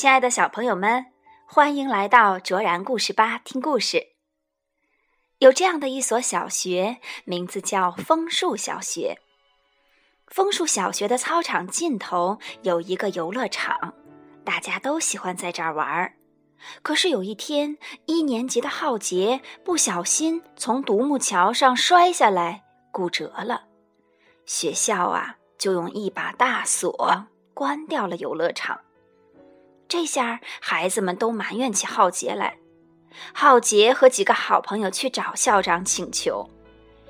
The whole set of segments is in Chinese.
亲爱的小朋友们，欢迎来到卓然故事吧听故事。有这样的一所小学，名字叫枫树小学。枫树小学的操场尽头有一个游乐场，大家都喜欢在这儿玩儿。可是有一天，一年级的浩杰不小心从独木桥上摔下来，骨折了。学校啊，就用一把大锁关掉了游乐场。这下孩子们都埋怨起浩杰来。浩杰和几个好朋友去找校长请求，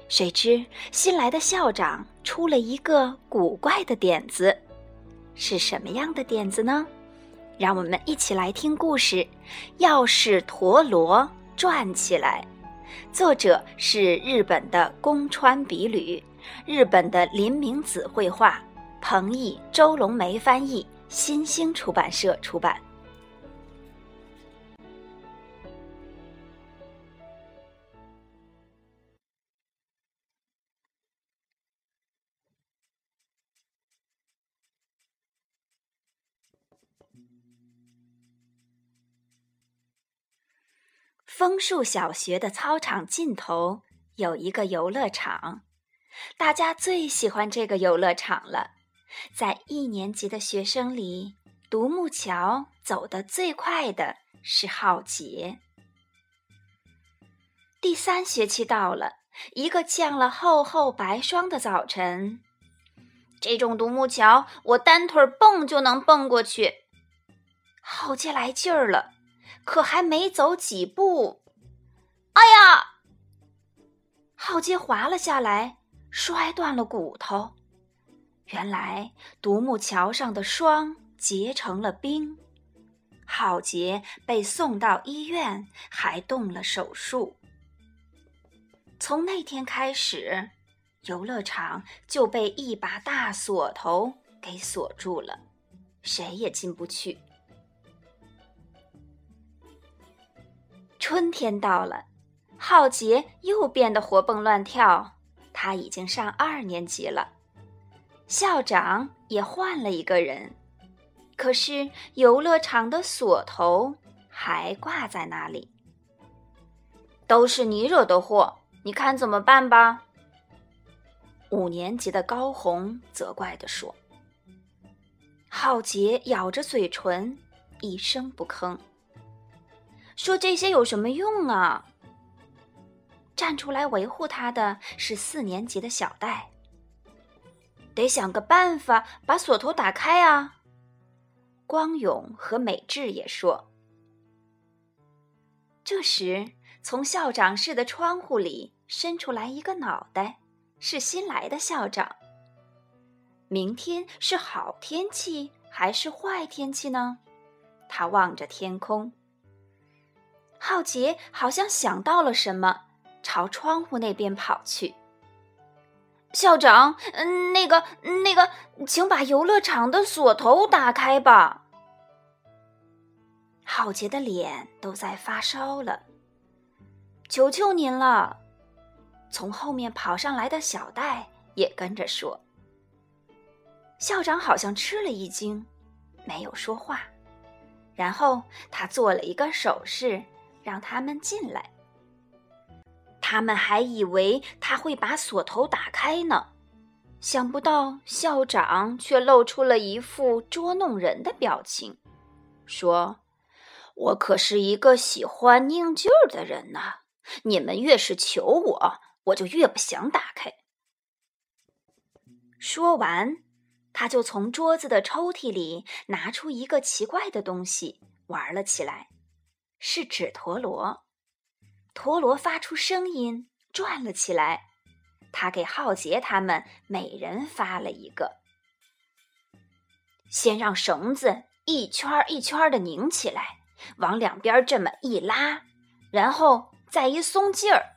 谁知新来的校长出了一个古怪的点子。是什么样的点子呢？让我们一起来听故事《要是陀螺转起来》。作者是日本的宫川比吕，日本的林明子绘画，彭毅、周龙梅翻译。新兴出版社出版。枫树小学的操场尽头有一个游乐场，大家最喜欢这个游乐场了。在一年级的学生里，独木桥走得最快的是浩杰。第三学期到了，一个降了厚厚白霜的早晨，这种独木桥我单腿蹦就能蹦过去。浩杰来劲儿了，可还没走几步，哎呀！浩杰滑了下来，摔断了骨头。原来独木桥上的霜结成了冰，浩杰被送到医院，还动了手术。从那天开始，游乐场就被一把大锁头给锁住了，谁也进不去。春天到了，浩杰又变得活蹦乱跳，他已经上二年级了。校长也换了一个人，可是游乐场的锁头还挂在那里。都是你惹的祸，你看怎么办吧？五年级的高红责怪地说。浩杰咬着嘴唇，一声不吭。说这些有什么用啊？站出来维护他的是四年级的小戴。得想个办法把锁头打开啊！光勇和美智也说。这时，从校长室的窗户里伸出来一个脑袋，是新来的校长。明天是好天气还是坏天气呢？他望着天空。浩杰好像想到了什么，朝窗户那边跑去。校长，嗯，那个，那个，请把游乐场的锁头打开吧。浩杰的脸都在发烧了，求求您了！从后面跑上来的小戴也跟着说。校长好像吃了一惊，没有说话，然后他做了一个手势，让他们进来。他们还以为他会把锁头打开呢，想不到校长却露出了一副捉弄人的表情，说：“我可是一个喜欢拧劲儿的人呢，你们越是求我，我就越不想打开。”说完，他就从桌子的抽屉里拿出一个奇怪的东西玩了起来，是纸陀螺。陀螺发出声音，转了起来。他给浩杰他们每人发了一个。先让绳子一圈一圈的拧起来，往两边这么一拉，然后再一松劲儿。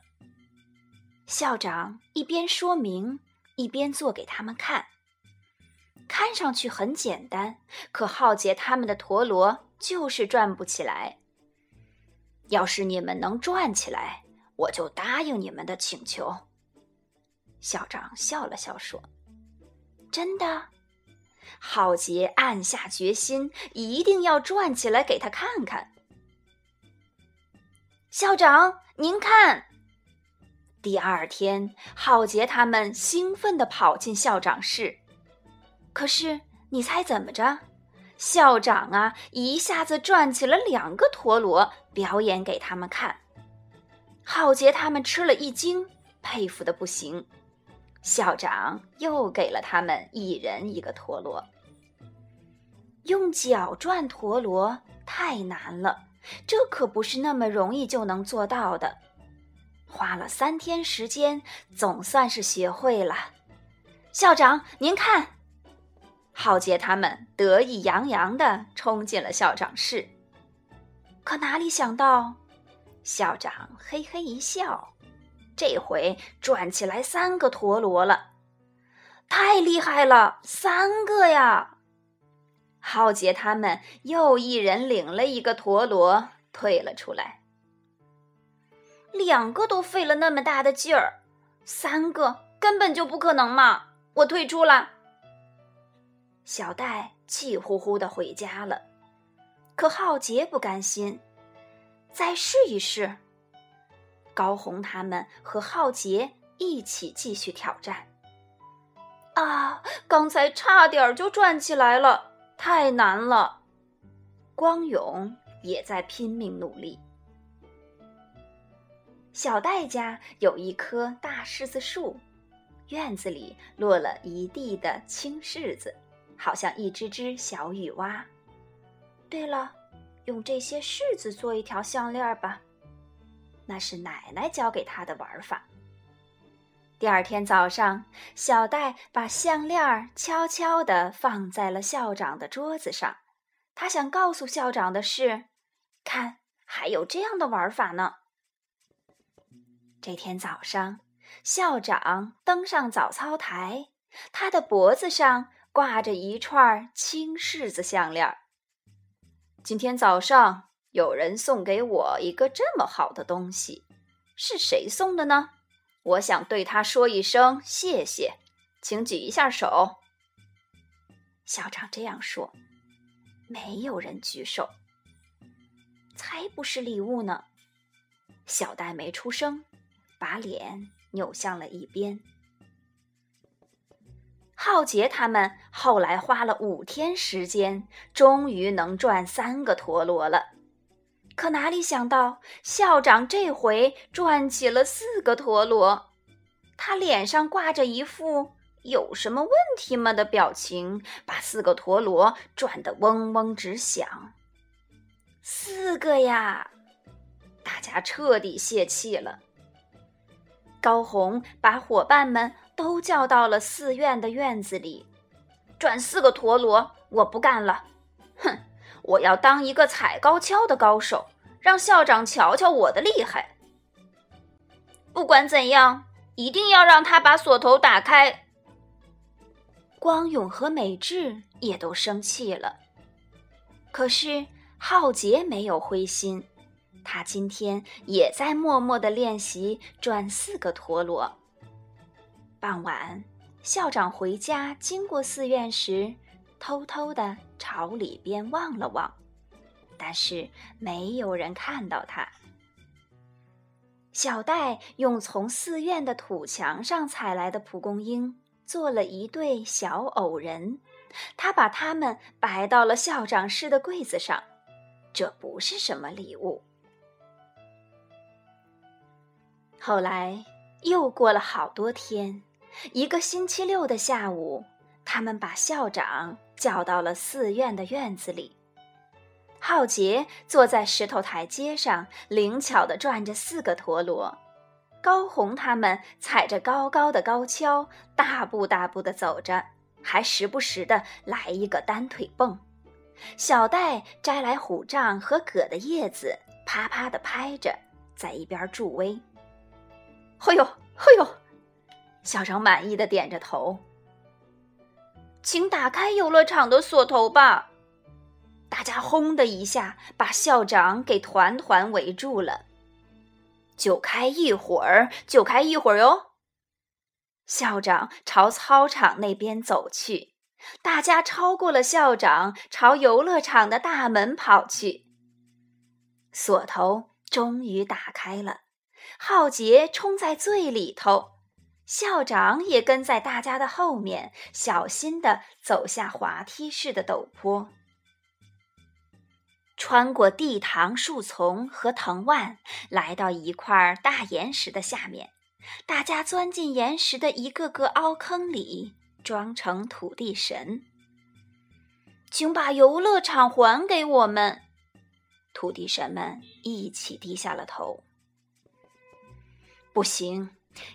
校长一边说明，一边做给他们看。看上去很简单，可浩杰他们的陀螺就是转不起来。要是你们能转起来，我就答应你们的请求。校长笑了笑说：“真的？”浩杰暗下决心，一定要转起来给他看看。校长，您看。第二天，浩杰他们兴奋地跑进校长室，可是你猜怎么着？校长啊，一下子转起了两个陀螺，表演给他们看。浩杰他们吃了一惊，佩服的不行。校长又给了他们一人一个陀螺。用脚转陀螺太难了，这可不是那么容易就能做到的。花了三天时间，总算是学会了。校长，您看，浩杰他们得意洋洋地冲进了校长室。可哪里想到，校长嘿嘿一笑。这回转起来三个陀螺了，太厉害了，三个呀！浩杰他们又一人领了一个陀螺退了出来，两个都费了那么大的劲儿，三个根本就不可能嘛！我退出了。小戴气呼呼的回家了，可浩杰不甘心，再试一试。高红他们和浩杰一起继续挑战。啊，刚才差点就转起来了，太难了。光勇也在拼命努力。小戴家有一棵大柿子树，院子里落了一地的青柿子，好像一只只小雨蛙。对了，用这些柿子做一条项链吧。那是奶奶教给他的玩法。第二天早上，小戴把项链悄悄地放在了校长的桌子上。他想告诉校长的是：看，还有这样的玩法呢。这天早上，校长登上早操台，他的脖子上挂着一串青柿子项链。今天早上。有人送给我一个这么好的东西，是谁送的呢？我想对他说一声谢谢，请举一下手。校长这样说，没有人举手，才不是礼物呢。小戴没出声，把脸扭向了一边。浩杰他们后来花了五天时间，终于能转三个陀螺了。可哪里想到，校长这回转起了四个陀螺，他脸上挂着一副“有什么问题吗”的表情，把四个陀螺转得嗡嗡直响。四个呀！大家彻底泄气了。高红把伙伴们都叫到了寺院的院子里，转四个陀螺，我不干了！哼！我要当一个踩高跷的高手，让校长瞧瞧我的厉害。不管怎样，一定要让他把锁头打开。光勇和美智也都生气了，可是浩杰没有灰心，他今天也在默默的练习转四个陀螺。傍晚，校长回家经过寺院时。偷偷的朝里边望了望，但是没有人看到他。小戴用从寺院的土墙上采来的蒲公英做了一对小偶人，他把它们摆到了校长室的柜子上。这不是什么礼物。后来又过了好多天，一个星期六的下午。他们把校长叫到了寺院的院子里。浩杰坐在石头台阶上，灵巧地转着四个陀螺。高红他们踩着高高的高跷，大步大步地走着，还时不时地来一个单腿蹦。小戴摘来虎杖和葛的叶子，啪啪地拍着，在一边助威。嘿呦嘿呦，校长满意的点着头。请打开游乐场的锁头吧！大家轰的一下把校长给团团围住了。就开一会儿，就开一会儿哟。校长朝操场那边走去，大家超过了校长，朝游乐场的大门跑去。锁头终于打开了，浩杰冲在最里头，校长也跟在大家的后面，小心地走下滑梯式的陡坡。穿过地堂、树丛和藤蔓，来到一块大岩石的下面，大家钻进岩石的一个个凹坑里。装成土地神，请把游乐场还给我们。土地神们一起低下了头。不行，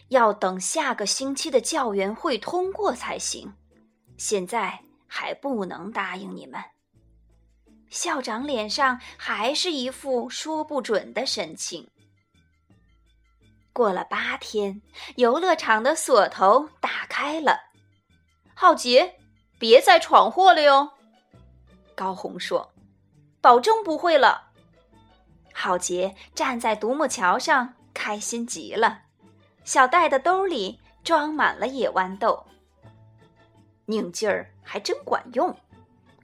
要等下个星期的教员会通过才行。现在还不能答应你们。校长脸上还是一副说不准的神情。过了八天，游乐场的锁头打开了。浩杰，别再闯祸了哟！高红说：“保证不会了。”浩杰站在独木桥上，开心极了。小袋的兜里装满了野豌豆，拧劲儿还真管用。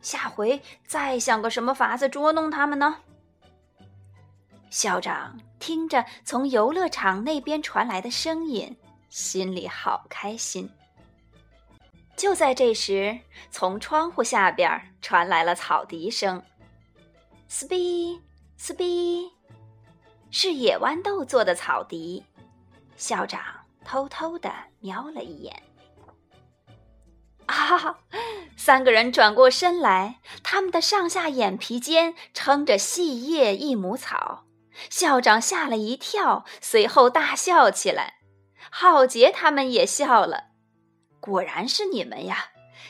下回再想个什么法子捉弄他们呢？校长听着从游乐场那边传来的声音，心里好开心。就在这时，从窗户下边传来了草笛声，spi，spi，是野豌豆做的草笛。校长偷偷的瞄了一眼，啊！三个人转过身来，他们的上下眼皮间撑着细叶益母草。校长吓了一跳，随后大笑起来。浩杰他们也笑了。果然是你们呀！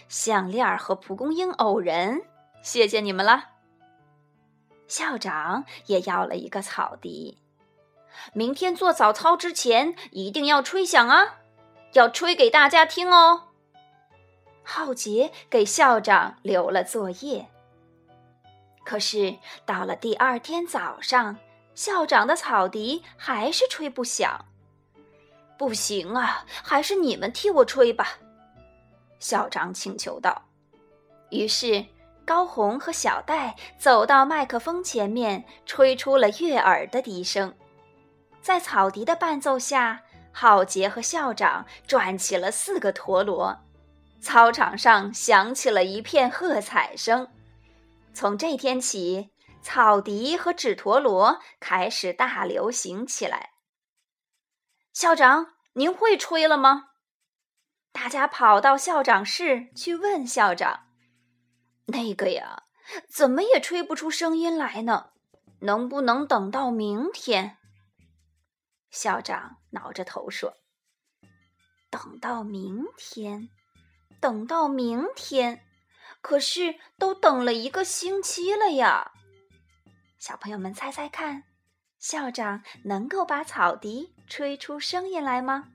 项链和蒲公英偶人，谢谢你们了。校长也要了一个草笛，明天做早操之前一定要吹响啊，要吹给大家听哦。浩杰给校长留了作业，可是到了第二天早上，校长的草笛还是吹不响。不行啊，还是你们替我吹吧。校长请求道。于是，高红和小戴走到麦克风前面，吹出了悦耳的笛声。在草笛的伴奏下，浩杰和校长转起了四个陀螺，操场上响起了一片喝彩声。从这天起，草笛和纸陀螺开始大流行起来。校长，您会吹了吗？大家跑到校长室去问校长：“那个呀，怎么也吹不出声音来呢？能不能等到明天？”校长挠着头说：“等到明天，等到明天，可是都等了一个星期了呀！”小朋友们猜猜看，校长能够把草笛吹出声音来吗？